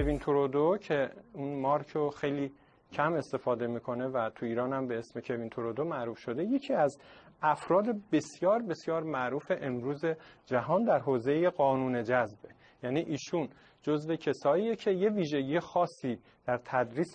کوین تورودو که اون مارک رو خیلی کم استفاده می‌کنه و تو ایران هم به اسم کوین تورودو معروف شده. یکی از افراد بسیار بسیار معروف امروز جهان در حوزه قانون جذبه یعنی ایشون جزو کساییه که یه ویژگی خاصی در تدریس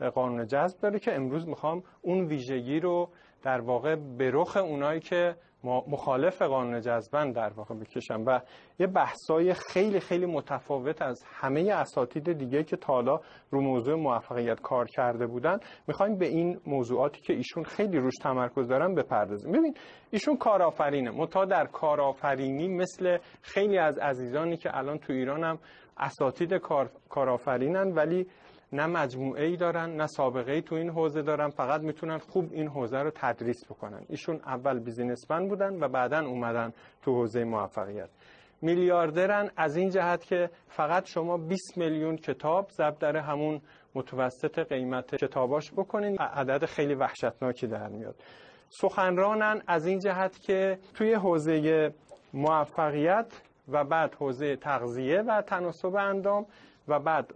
قانون جذب داره که امروز می‌خوام اون ویژگی رو در واقع به رخ اونایی که مخالف قانون جذبن در واقع بکشم. و یه بحثای خیلی خیلی متفاوت از همه اساتید دیگه که تالا رو موضوع موفقیت کار کرده بودن می‌خوایم به این موضوعاتی که ایشون خیلی روش تمرکز دارن بپردازیم. ببین ایشون کارآفرینه. متا در کارآفرینی مثل خیلی از عزیزانی که الان تو ایران هم اساتید کار، کارآفرینن ولی نه مجموعه ای دارن نه سابقه ای تو این حوزه دارن فقط می‌تونن خوب این حوزه رو تدریس بکنن. ایشون اول بیزینسمن بودن و بعدا اومدن تو حوزه موفقیت. میلیاردرن از این جهت که فقط شما 20 میلیون کتاب ضبط در همون متوسط قیمت کتاباش بکنین. عدد خیلی وحشتناکی در میاد. سخنرانن از این جهت که توی حوزه موفقیت و بعد حوزه تغذیه و تناسب اندام و بعد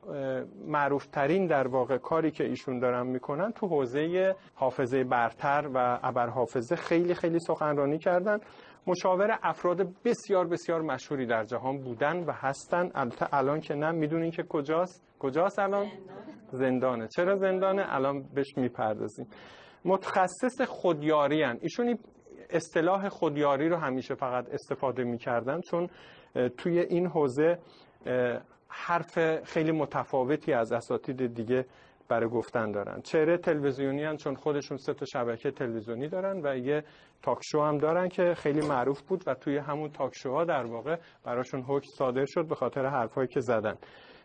معروفترین در واقع کاری که ایشون دارن می‌کنن تو حوزه حافظه برتر و ابرحافظه خیلی خیلی سخنرانی کردن. مشاور افراد بسیار بسیار مشهوری در جهان بودن و هستن. البته الان که نه می‌دونین که کجاست؟ کجاست الان؟ زندانه. چرا زندانه؟ الان بهش می‌پردازیم. متخصص خودیاری هن. ایشون اصطلاح خودیاری رو همیشه فقط استفاده می‌کردن چون توی این حوزه حرف خیلی متفاوتی از اساتید دیگه برای گفتن دارن. چهره تلویزیونی هن چون خودشون سه تا شبکه تلویزیونی دارن و یه talk show هم دارن که خیلی معروف بود و توی همون talk show ها در واقع براشون حکم صادر شد به خاطر حرفایی که زدن.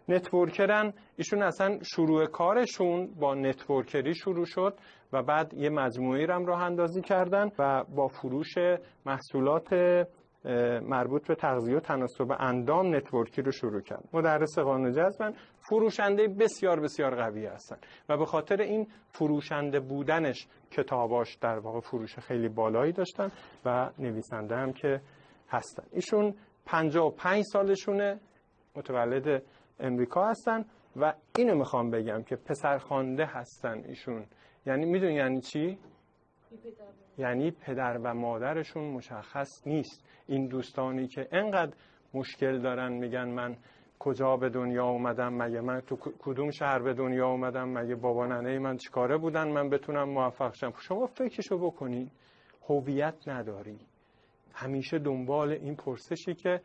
networker ن ایشون اصلا شروع کارشون با networker ی شروع شد و بعد یه مجموعه‌ای رو هم راه اندازی کردن و با فروش محصولات مربوط به تغذیه و تناسب اندام networking رو شروع کرد. مدرس قانون جذبن فروشنده بسیار بسیار قوی هستن و به خاطر این فروشنده بودنش کتاباش در واقع فروش خیلی بالایی داشتن و نویسنده هم که هستن. ایشون 55 سالشونه متولد امریکا هستن و اینو می‌خوام بگم که پسرخوانده هستن ایشون. یعنی میدون یعنی چی؟ یعنی پدر و مادرشون مشخص نیست. این دوستانی که انقدر مشکل دارن میگن من کجا به دنیا اومدم؟ مگه من تو کدوم شهر به دنیا اومدم؟ مگه بابا ننه من چیکاره بودن؟ من بتونم موفق شم. شما فکرشو بکنید هویت نداری. همیشه دنبال این پرسشی که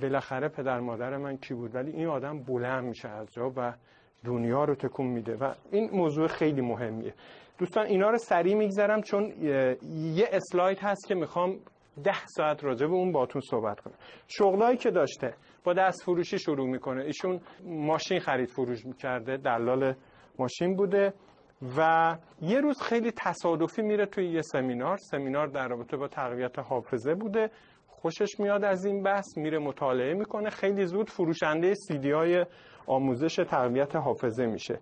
بالاخره پدر مادر من کی بود؟ ولی این آدم بلند میشه از جا و دنیا رو تکون میده. و این موضوع خیلی مهمیه. دوستان اینا رو سریع میگذرم چون یه اسلاید هست که می‌خوام ده ساعت راجع به اون باتون صحبت کنم. شغلایی که داشته با دست فروشی شروع می‌کنه. ایشون ماشین خرید فروش می‌کرده دلال ماشین بوده و یه روز خیلی تصادفی میره توی یه سمینار. سمینار در رابطه با تقویت حافظه بوده. خوشش میاد از این بحث میره مطالعه می‌کنه. خیلی زود فروشنده سیدی های آموزش تقویت حافظه میشه.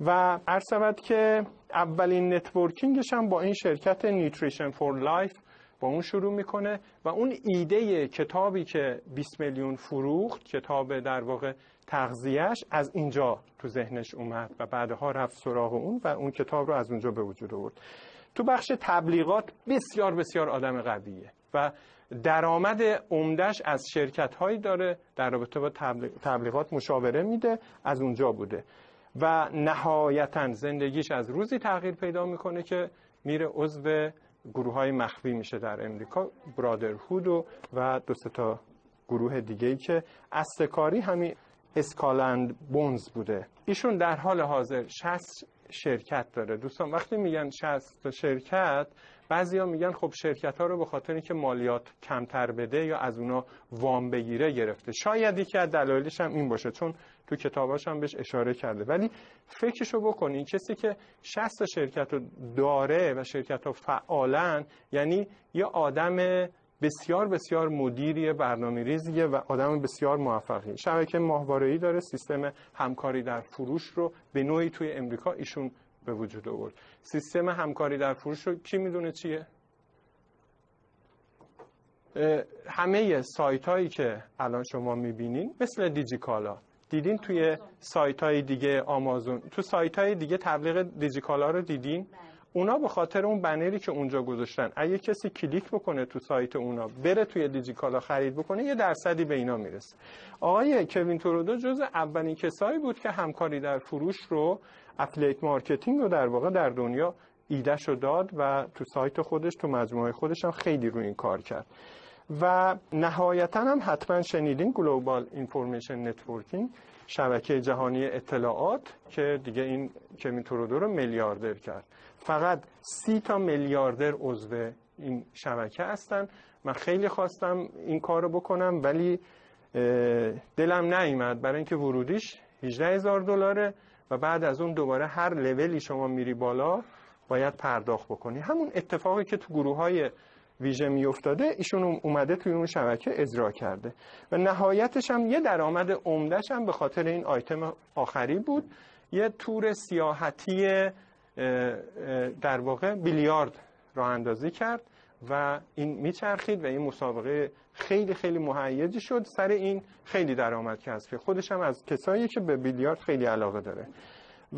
و عرض که اولین networking ش هم با این شرکت Nutrition For Life با اون شروع می‌کنه و اون ایده کتابی که 20 میلیون فروخت کتاب در واقع تغذیهش از اینجا تو ذهنش اومد و بعدها رفت سراغ اون و اون کتاب رو از اونجا به وجود آورد. تو بخش تبلیغات بسیار بسیار آدم قویه و درآمد عمدش از شرکت هایی داره در رابطه با تبلیغات مشاوره میده از اونجا بوده. و نهایتا زندگیش از روزی تغییر پیدا می‌کنه که میره عضو گروه های مخفی میشه در امریکا برادرهود و, و دو تا گروه دیگه ای که استکاری همین اسکالند بونز بوده. ایشون در حال حاضر 60 شرکت داره. دوستان وقتی میگن 60 شرکت بعضیا میگن خب شرکت ها رو به خاطر اینکه مالیات کمتر بده یا از اونا وام بگیره گرفته. شاید یکی از دلایلش هم این باشه چون تو کتاباش هم بهش اشاره کرده. ولی فکرشو بکنین کسی که 60 شرکت رو داره و شرکت ها فعالن یعنی یه آدم بسیار بسیار مدیری برنامه ریزیه و آدم بسیار موفقی شبکه ماهواره‌ای داره سیستم همکاری در فروش رو به نوعی توی امریکا ایشون به وجود آورد. سیستم همکاری در فروش رو کی می‌دونه چیه؟ همه سایت هایی که الان شما می‌بینین مثل دیجیکالا. دیدین توی سایت های دیگه آمازون. تو سایت های دیگه تبلیغ دیجیکالا رو دیدین؟ اونا به خاطر اون بنری که اونجا گذاشتن اگه کسی کلیک بکنه تو سایت اونا بره توی دیجیکالا خرید بکنه یه درصدی به اینا می‌رسه. آقای کوین ترودو جز اولین کسایی بود که همکاری در فروش رو affiliate marketing رو در واقع در دنیا ایدهش رو داد و تو سایت خودش تو مجموعه خودش هم خیلی روی این کار کرد. و نهایتا هم حتما شنیدین Global Information Networking شبکه جهانی اطلاعات که دیگه این کوین ترودو رو میلیاردر کرد. فقط سی تا میلیاردر عضو این شبکه هستن. من خیلی خواستم این کار رو بکنم ولی دلم نیامد برای اینکه ورودیش 18 هزار دلاره و بعد از اون دوباره هر لولی شما میری بالا باید پرداخت بکنی. همون اتفاقی که تو گروه های ویژه میافتاده ایشون اومده توی اون شبکه اجرا کرده. و نهایتش هم یه درآمد عمدهش هم به خاطر این آیتم آخری بود. یه تور سیاحتی در واقع بیلیارد راه اندازی کرد و این میچرخید و این مسابقه خیلی خیلی مهیجی شد. سر این خیلی درآمد کسب. خودش هم از کسایی که به بیلیارد خیلی علاقه داره.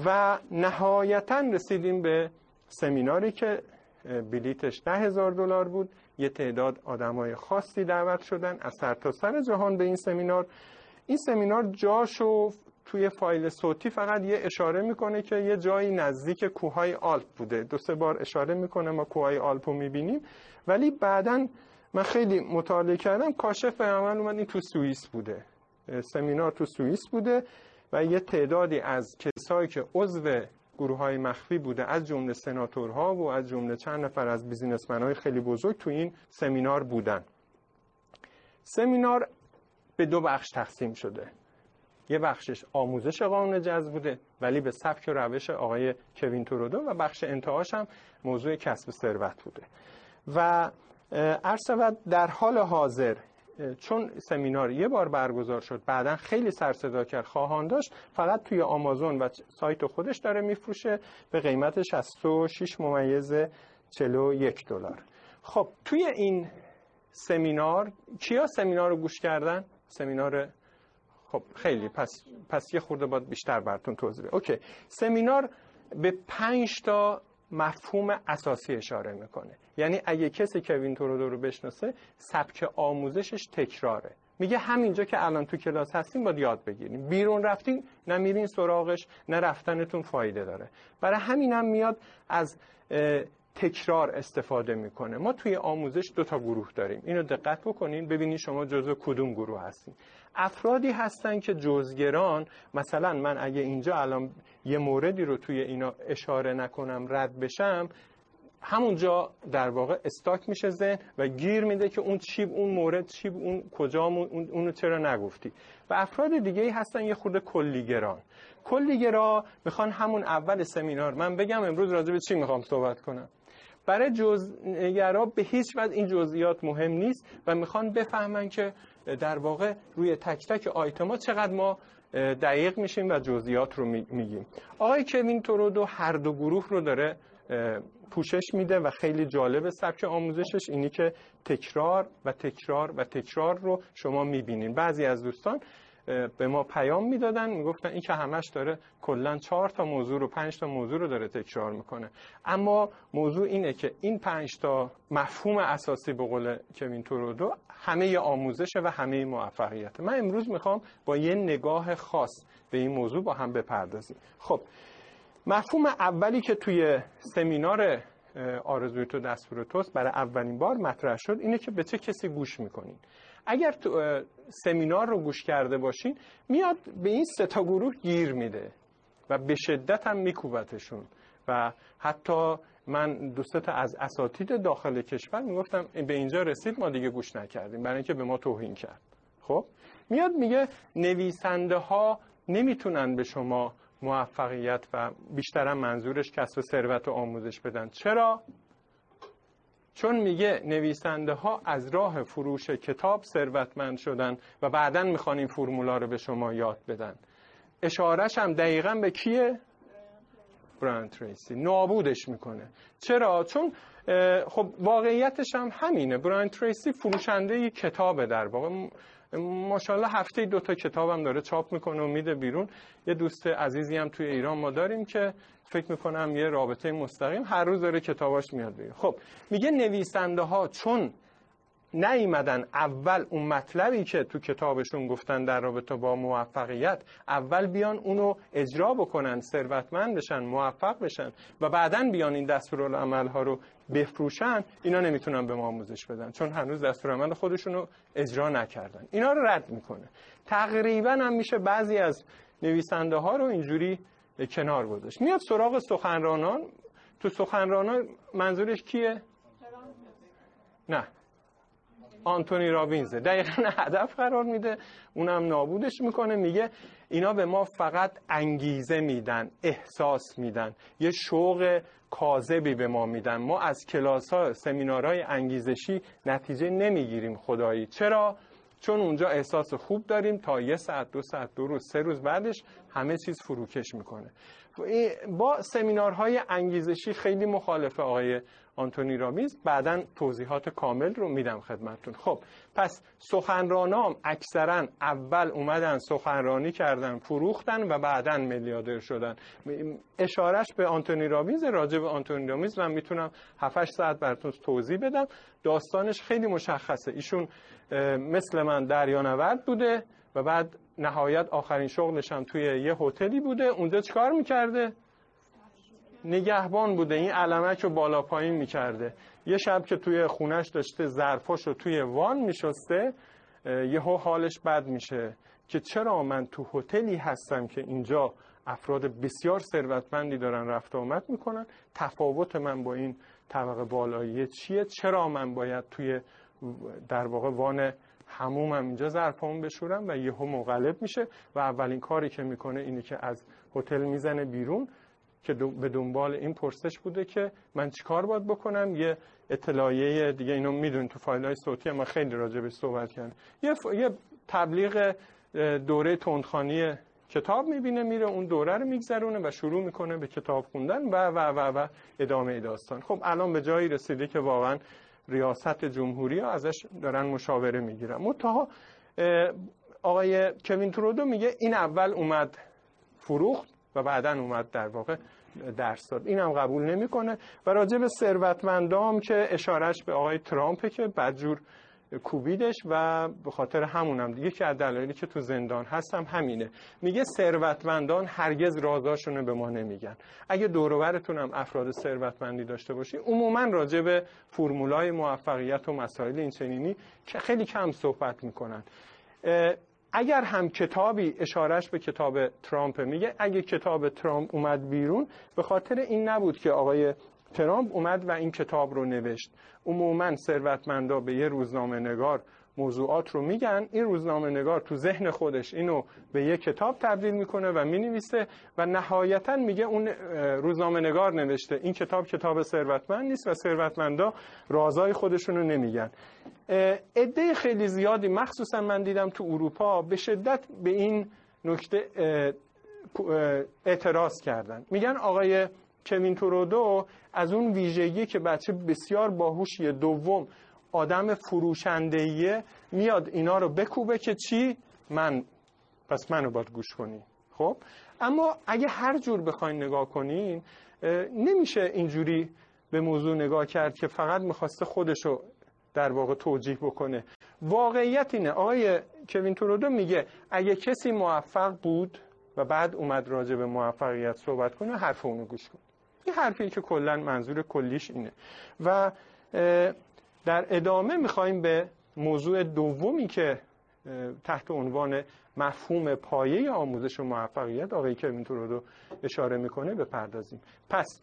و نهایتا رسیدیم به سمیناری که بلیتش ده هزار دلار بود. یه تعداد آدمای خاصی دعوت شدن. از سرتاسر سر جهان به این سمینار. این سمینار جاشو توی فایل صوتی فقط یه اشاره می‌کنه که یه جایی نزدیک کوههای آلپ بوده. دو سه بار اشاره می‌کنه ما کوههای آلپ رو می‌بینیم. ولی بعدا من خیلی مطالعه کردم کاشف به عمل اومد این تو سوئیس بوده. سمینار تو سوئیس بوده و یه تعدادی از کسایی که عضو گروه های مخفی بوده از جمله سناتورها و از جمله چند نفر از بیزینسمن های خیلی بزرگ تو این سمینار بودن. سمینار به دو بخش تقسیم شده. یه بخشش آموزش قانون جذب بوده ولی به سبک و روش آقای کوین تورودو و بخش انتهاش هم موضوع کسب ثروت بوده. و عرض در حال حاضر چون سمینار یه بار برگزار شد بعدا خیلی سر صدا کرد خواهان داشت فقط توی آمازون و سایت خودش داره میفروشه به قیمت 66 ممیز 41 دلار. خب توی این سمینار کیا سمینار رو گوش کردن؟ سمینار خب خیلی. پس پس یه خورده باید بیشتر براتون توضیح اوکی. سمینار به 5 تا مفهوم اساسی اشاره می‌کنه. یعنی اگه کسی کوین تورودو رو بشناسه سبک آموزشش تکراره. میگه همینجا که الان تو کلاس هستیم باید یاد بگیریم. بیرون رفتین نه میرین سراغش نه رفتنتون فایده داره. برای همین هم میاد از تکرار استفاده می‌کنه. ما توی آموزش دو تا گروه داریم. اینو دقت بکنین ببینید شما جزو کدوم گروه هستین. افرادی هستن که جزگران مثلا من اگه اینجا الان یه موردی رو توی اینا اشاره نکنم رد بشم همونجا در واقع استاک میشه ذهن و گیر میده که اون چی اون مورد چی اون کجا اون اونو چرا نگفتی. و افراد دیگه ای هستن یه خورده کلیگران. کلیگرا می‌خوان همون اول سمینار. من بگم امروز راجع به چی می‌خوام صحبت کنم؟ برای جزگرا به هیچ وجه این جزئیات مهم نیست و می‌خوان بفهمن که در واقع روی تک تک آیتما چقدر ما دقیق میشیم و جزئیات رو میگیم. آقای کوین تورودو هر دو گروه رو داره پوشش میده و خیلی جالب سبک آموزشش اینی که تکرار و تکرار و تکرار رو شما می‌بینین. بعضی از دوستان به ما پیام می‌دادن. می‌گفتن این که همش داره کلا چهار تا موضوع رو پنج تا موضوع رو داره تکرار می‌کنه. اما موضوع اینه که این پنج تا مفهوم اساسی به قول کوین تورودو همه آموزش و همه موفقیت من امروز می‌خوام با یه نگاه خاص به این موضوع با هم بپردازیم. خب مفهوم اولی که توی سمینار آرزوی تو دستور توست برای اولین بار مطرح شد اینه که به چه کسی گوش می‌کنین. اگر تو سمینار رو گوش کرده باشین میاد به این سه تا گروه گیر میده و به شدت هم میکوبتشون. و حتی من دوست از اساتید داخل کشور می‌گفتم به اینجا رسید ما دیگه گوش نکردیم. برای اینکه به ما توهین کرد. خب؟ میاد میگه نویسنده ها نمی‌تونن به شما موفقیت و بیشترم منظورش کسب ثروت و آموزش بدن. چرا؟ چون میگه نویسنده ها از راه فروش کتاب ثروتمند شدن و بعدا می‌خوان این فرمولا رو به شما یاد بدن اشارش هم دقیقا به کیه؟ بران تریسی نابودش می‌کنه چرا؟ چون خب واقعیتش هم همینه بران تریسی فروشنده کتابه در واقع ماشاءالله هفته دو تا کتابم داره چاپ می‌کنه و میده بیرون. یه دوست عزیزی هم توی ایران ما داریم که فکر می‌کنم یه رابطه مستقیم هر روز داره کتاباش میاد بیرون. خب میگه نویسنده ها چون نیومدن. اول اون مطلبی که تو کتابشون گفتن در رابطه با موفقیت اول بیان اونو اجرا بکنن ثروتمند بشن موفق بشن و بعدا بیان این دستورالعمل ها رو بفروشن. اینا نمی‌تونن به ما آموزش بدن چون هنوز دستورالعمل خودشون رو اجرا نکردن. اینا رو رد می‌کنه. تقریبا هم میشه بعضی از نویسنده ها رو اینجوری کنار گذاشت. میاد سراغ سخنرانان. تو سخنرانان منظورش کیه؟ نه. آنتونی رابینزه. دقیقا هدف قرار میده. اونم نابودش می‌کنه. میگه اینا به ما فقط انگیزه میدن احساس میدن. یه شوق کاذبی به ما میدن. ما از کلاس ها سمینارهای انگیزشی نتیجه نمی‌گیریم خدایی. چرا؟ چون اونجا احساس خوب داریم تا یه ساعت دو ساعت دو روز سه روز بعدش همه چیز فروکش می‌کنه. با سمینارهای انگیزشی خیلی مخالفه آقای آنتونی رامیز بعدا توضیحات کامل رو میدم خدمتتون. خب پس سخنرانام اکثرا اول اومدن سخنرانی کردن فروختن و بعدا میلیاردر شدن. اشارش به آنتونی رامیز راجع به آنتونی رامیز من می‌تونم 7 ساعت براتون توضیح بدم. داستانش خیلی مشخصه. ایشون مثل من دریانورد بوده و بعد نهایت آخرین شغلش هم توی یه هتلی بوده. اونجا چیکار می‌کرده؟ نگهبان بوده. این علمک رو بالا پایین می‌کرده. یه شب که توی خونش داشته ظرفاش رو توی وان میشسته یهو حالش بد میشه که چرا من تو هتلی هستم که اینجا افراد بسیار ثروتمندی دارن رفت آمد می‌کنن؟ تفاوت من با این طبقه بالایی چیه؟ چرا من باید توی در واقع وان همومم اینجا ظرفامو بشورم و یهو مغلب میشه و اولین کاری که می‌کنه اینه که از هتل می‌زنه بیرون که به دنبال این پرسش بوده که من چیکار باید بکنم؟ یه اطلاعیه دیگه اینو میدون تو فایل های صوتی ما خیلی راجع به صحبت کردن یه, یه تبلیغ دوره تندخانی کتاب می‌بینه میره اون دوره رو میگذرونه و شروع می‌کنه به کتاب خوندن و و و و ادامه داستان. خب الان به جایی رسیده که واقعا ریاست جمهوری ها ازش دارن مشاوره می‌گیرن. منتها آقای کوین ترودو میگه این اول اومد فروخت و بعدا اومد در واقع درس داد. اینم قبول نمی‌کنه و راجع به ثروتمندام که اشارش به آقای ترامپه که بدجور کوبیدش و به خاطر همونم دیگه که از دلایلی که تو زندان هستم همینه. میگه ثروتمندان هرگز رازاشونو به ما نمیگن. اگه دوروبرتون افراد ثروتمندی داشته باشی عموما راجع به فرمولای موفقیت و مسائل این که خیلی کم صحبت می‌کنن. اگر هم کتابی اشارش به کتاب ترامپ میگه اگه کتاب ترامپ اومد بیرون به خاطر این نبود که آقای ترامپ اومد و این کتاب رو نوشت. عموما ثروتمندا به یه روزنامه نگار موضوعات رو میگن. این روزنامه نگار تو ذهن خودش اینو به یه کتاب تبدیل می‌کنه و می‌نویسه و نهایتا میگه اون روزنامه نگار نوشته. این کتاب کتاب ثروتمند نیست و ثروتمندا رازای خودشون رو نمیگن عده خیلی زیادی مخصوصا من دیدم تو اروپا به شدت به این نکته اعتراض کردن. میگن آقای کوین تورودو از اون ویژگی که بچه بسیار باهوشیه دوم آدم فروشندهیه میاد اینا رو بکوبه که چی؟ من. پس منو باید گوش کنی. خب؟ اما اگه هر جور بخواین نگاه کنین نمیشه اینجوری به موضوع نگاه کرد که فقط می‌خواسته خودشو در واقع توجیه بکنه. واقعیت اینه. آقای کوین تورودو میگه اگه کسی موفق بود و بعد اومد راجع به موفقیت صحبت کنه حرف اونو گوش کن. این حرفی که کلا منظور کلیش اینه. و در ادامه می‌خوایم به موضوع دومی که تحت عنوان مفهوم پایه آموزش و موفقیت آقای کوین تورودو اشاره می‌کنه بپردازیم. پس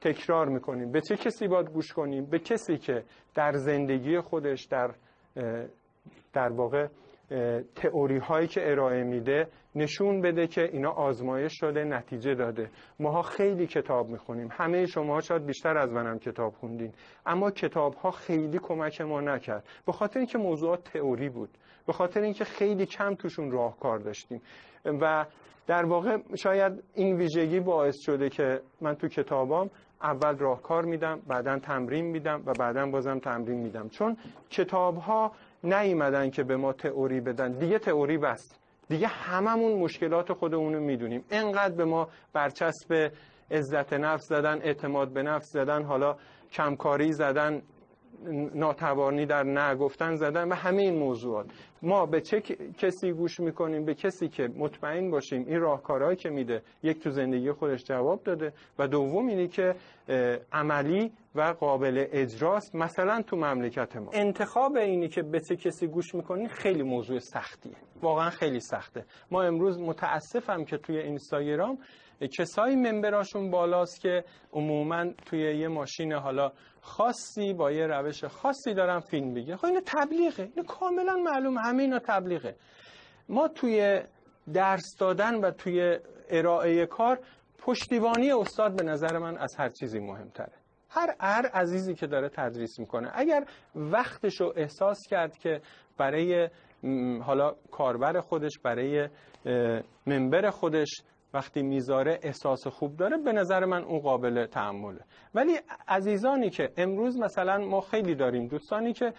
تکرار می‌کنیم. به چه کسی باید گوش کنیم؟ به کسی که در زندگی خودش در در واقع تئوری هایی که ارائه میده نشون بده که اینا آزمایش شده نتیجه داده. ماها خیلی کتاب می‌خونیم. همه شما شاید بیشتر از منم کتاب خوندین. اما کتاب ها خیلی کمک ما نکرد. به خاطر اینکه موضوعات تئوری بود. به خاطر اینکه خیلی کم توشون راهکار داشتیم. و در واقع شاید این ویژگی باعث شده که من تو کتابام اول راهکار میدم بعدا تمرین میدم و بعدا بازم تمرین میدم. چون کتاب ها نیومدن که به ما تئوری بدن. دیگه تئوری بس دیگه هممون مشکلات خودمون می‌دونیم. انقدر به ما برچسب عزت نفس زدن اعتماد به نفس زدن حالا کمکاری زدن ناتوانی در نگفتن زدن و همه این موضوعات. ما به چه کسی گوش می‌کنیم؟ به کسی که مطمئن باشیم. این راهکارهایی که میده یک تو زندگی خودش جواب داده. و دوم اینی که عملی و قابل اجراست مثلا تو مملکت ما. انتخاب اینی که به چه کسی گوش می‌کنیم خیلی موضوع سختیه. واقعا خیلی سخته. ما امروز متاسفم که توی اینستاگرام کسایی ممبراشون بالاست که عموما توی یه ماشین حالا خاصی با یه روش خاصی دارن فیلم بگیرن خب اینو تبلیغه. اینو کاملا معلوم همه اینا تبلیغه. ما توی درس دادن و توی ارائه کار پشتیبانی استاد به نظر من از هر چیزی مهمتره. هر هر عزیزی که داره تدریس می‌کنه. اگر وقتش رو احساس کرد که برای حالا کاربر خودش برای ممبر خودش وقتی می‌ذاره احساس خوب داره به نظر من اون قابل تحمله ولی عزیزانی که امروز مثلا ما خیلی داریم دوستانی که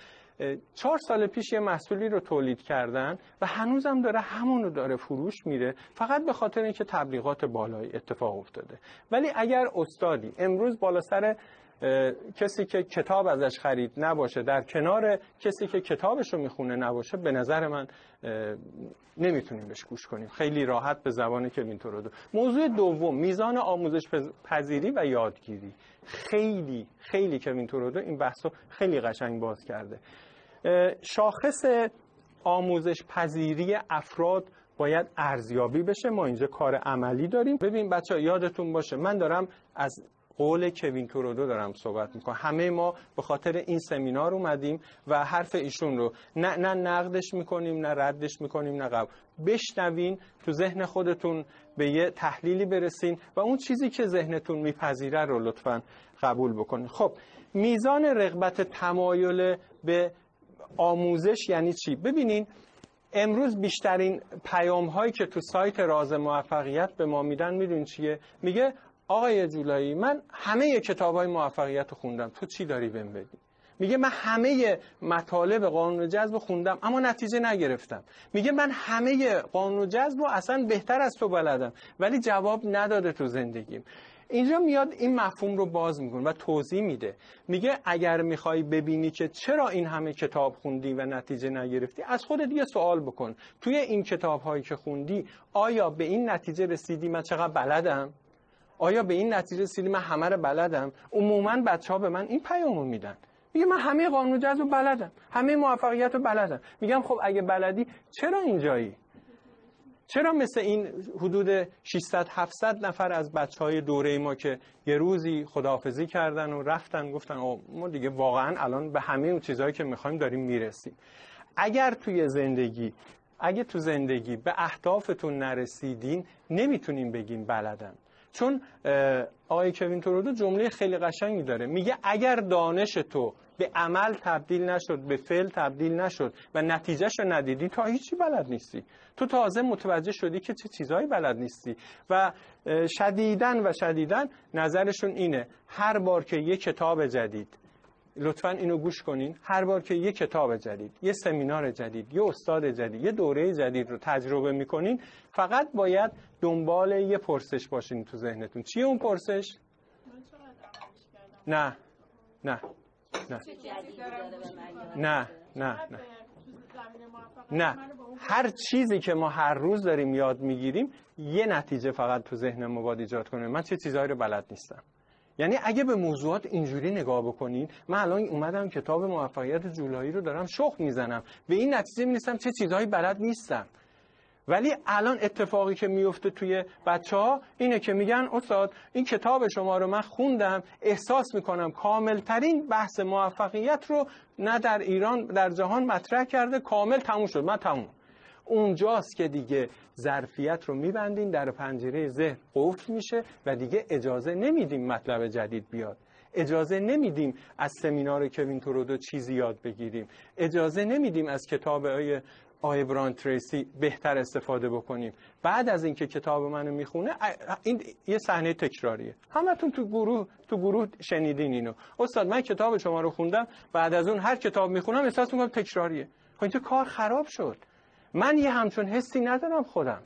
چهار سال پیش یه محصولی رو تولید کردن و هنوزم داره همون رو داره فروش میره فقط به خاطر اینکه تبلیغات بالایی اتفاق افتاده. ولی اگر استادی امروز بالا سر کسی که کتاب ازش خرید نباشه در کنار کسی که کتابش رو می‌خونه نباشه به نظر من نمی‌تونیم بهش گوش کنیم. خیلی راحت به زبان کوین تورودو موضوع دوم میزان آموزش پذیری و یادگیری. خیلی خیلی کوین تورودو این بحث رو خیلی قشنگ باز کرده. شاخص آموزش پذیری افراد باید ارزیابی بشه. ما اینجا کار عملی داریم. ببین بچه یادتون باشه من دارم از قول کوین تورودو دارم صحبت می‌کنم. همه ما به خاطر این سمینار اومدیم و حرف ایشون رو نه, نه نقدش می‌کنیم نه ردش می‌کنیم نه قبول. بشنوین تو ذهن خودتون به یه تحلیلی برسین و اون چیزی که ذهنتون میپذیره رو لطفا قبول بکنین. خب میزان رغبت تمایل به آموزش یعنی چی؟ ببینین امروز بیشترین پیام هایی که تو سایت راز موفقیت به ما میدن میدون چیه؟ میگه آقای جولایی من همه کتاب های موفقیت رو خوندم. تو چی داری بهم بگی؟ میگه من همه مطالب قانون جذب خوندم اما نتیجه نگرفتم. میگه من همه قانون جذب رو اصلا بهتر از تو بلدم ولی جواب نداده تو زندگیم. اینجا میاد این مفهوم رو باز می‌کنه و توضیح میده. میگه اگر می‌خوای ببینی که چرا این همه کتاب خوندی و نتیجه نگرفتی از خودت یه سوال بکن. توی این کتاب هایی که خوندی آیا به این نتیجه رسیدی من چقدر بلدم؟ آیا به این نتیجه رسیدی من همه رو بلدم؟ عموما بچه ها به من این پیامو میدن. میگه من همه قانون جذب بلدم. همه موفقیت رو بلدم. میگم خب اگه بلدی چرا اینجایی؟ چرا مثل این حدود 600 700 نفر از بچه های دوره ما که یه روزی خداحافظی کردن و رفتن گفتن او ما دیگه واقعا الان به همه اون چیزهایی که می‌خوایم داریم می‌رسیم. اگر توی زندگی اگه تو زندگی به اهدافتون نرسیدین نمی‌تونیم بگیم بلدن چون آقای کوین تورودو جمله خیلی قشنگی داره. میگه اگر دانش تو به عمل تبدیل نشد به فعل تبدیل نشد و نتیجهش رو ندیدی تا هیچی بلد نیستی. تو تازه متوجه شدی که چه چیزهایی بلد نیستی. و شدیدن و شدیدن نظرشون اینه هر بار که یه کتاب جدید لطفا اینو گوش کنین. هر بار که یه کتاب جدید یه سمینار جدید یه استاد جدید یه دوره جدید رو تجربه می‌کنین فقط باید دنبال یه پرسش باشین تو ذهنتون. چیه اون پرسش؟ نه. نه. نه. نه. نه. نه. نه. هر چیزی که ما هر روز داریم یاد می‌گیریم یه نتیجه فقط تو ذهن ما باید ایجاد کنه. من چه چیزهایی رو بلد نیستم. یعنی اگه به موضوعات اینجوری نگاه بکنین من الان اومدم کتاب موفقیت جولایی رو دارم شخ می‌زنم. به این نتیجه می‌رسم چه چیزهایی بلد نیستم. ولی الان اتفاقی که میفته توی بچه ها اینه که میگن استاد این کتاب شما رو من خوندم احساس می‌کنم کاملترین بحث موفقیت رو نه در ایران در جهان مطرح کرده کامل تموم شد من تموم. اونجاست که دیگه ظرفیت رو میبندین در پنجره ذهن قفل میشه و دیگه اجازه نمیدیم مطلب جدید بیاد. اجازه نمیدیم از سمینار کوین تورودو چیزی یاد بگیریم. اجازه نمیدیم از کتاب های آقای بران تریسی بهتر استفاده بکنیم. بعد از اینکه کتاب منو می‌خونه این یه صحنه تکراریه. همتون تو گروه تو گروه شنیدین اینو. استاد من کتاب شما رو خوندم بعد از اون هر کتاب می‌خونم احساس می‌کنم تکراریه. خب اینجا کار خراب شد. من یه همچون حسی ندارم خودم.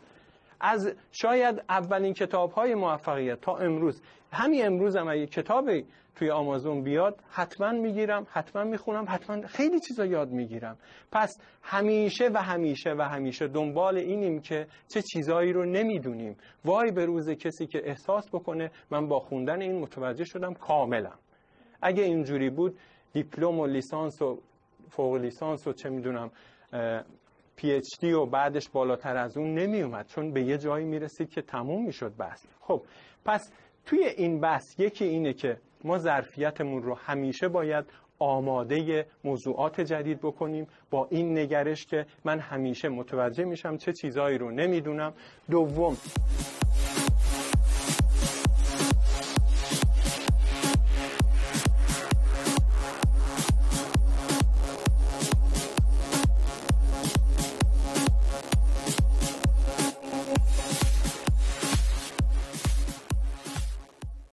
از شاید اولین کتاب های موفقیت تا امروز. همین امروز هم اگه کتابی توی آمازون بیاد حتما می‌گیرم حتما می‌خونم حتما خیلی چیزا یاد می‌گیرم. پس همیشه و همیشه و همیشه دنبال اینیم که چه چیزایی رو نمی‌دونیم. وای به روز کسی که احساس بکنه من با خوندن این متوجه شدم کاملا اگه اینجوری بود دیپلم و لیسانس و فوق لیسانس و چه می‌دونم پی اچ دی و بعدش بالاتر از اون نمی اومد چون به یه جایی می‌رسید که تموم می‌شد بحث. خب پس توی این بحث یکی اینه که ما ظرفیتمون رو همیشه باید آماده موضوعات جدید بکنیم با این نگرش که من همیشه متوجه میشم چه چیزهایی رو نمی‌دونم. دوم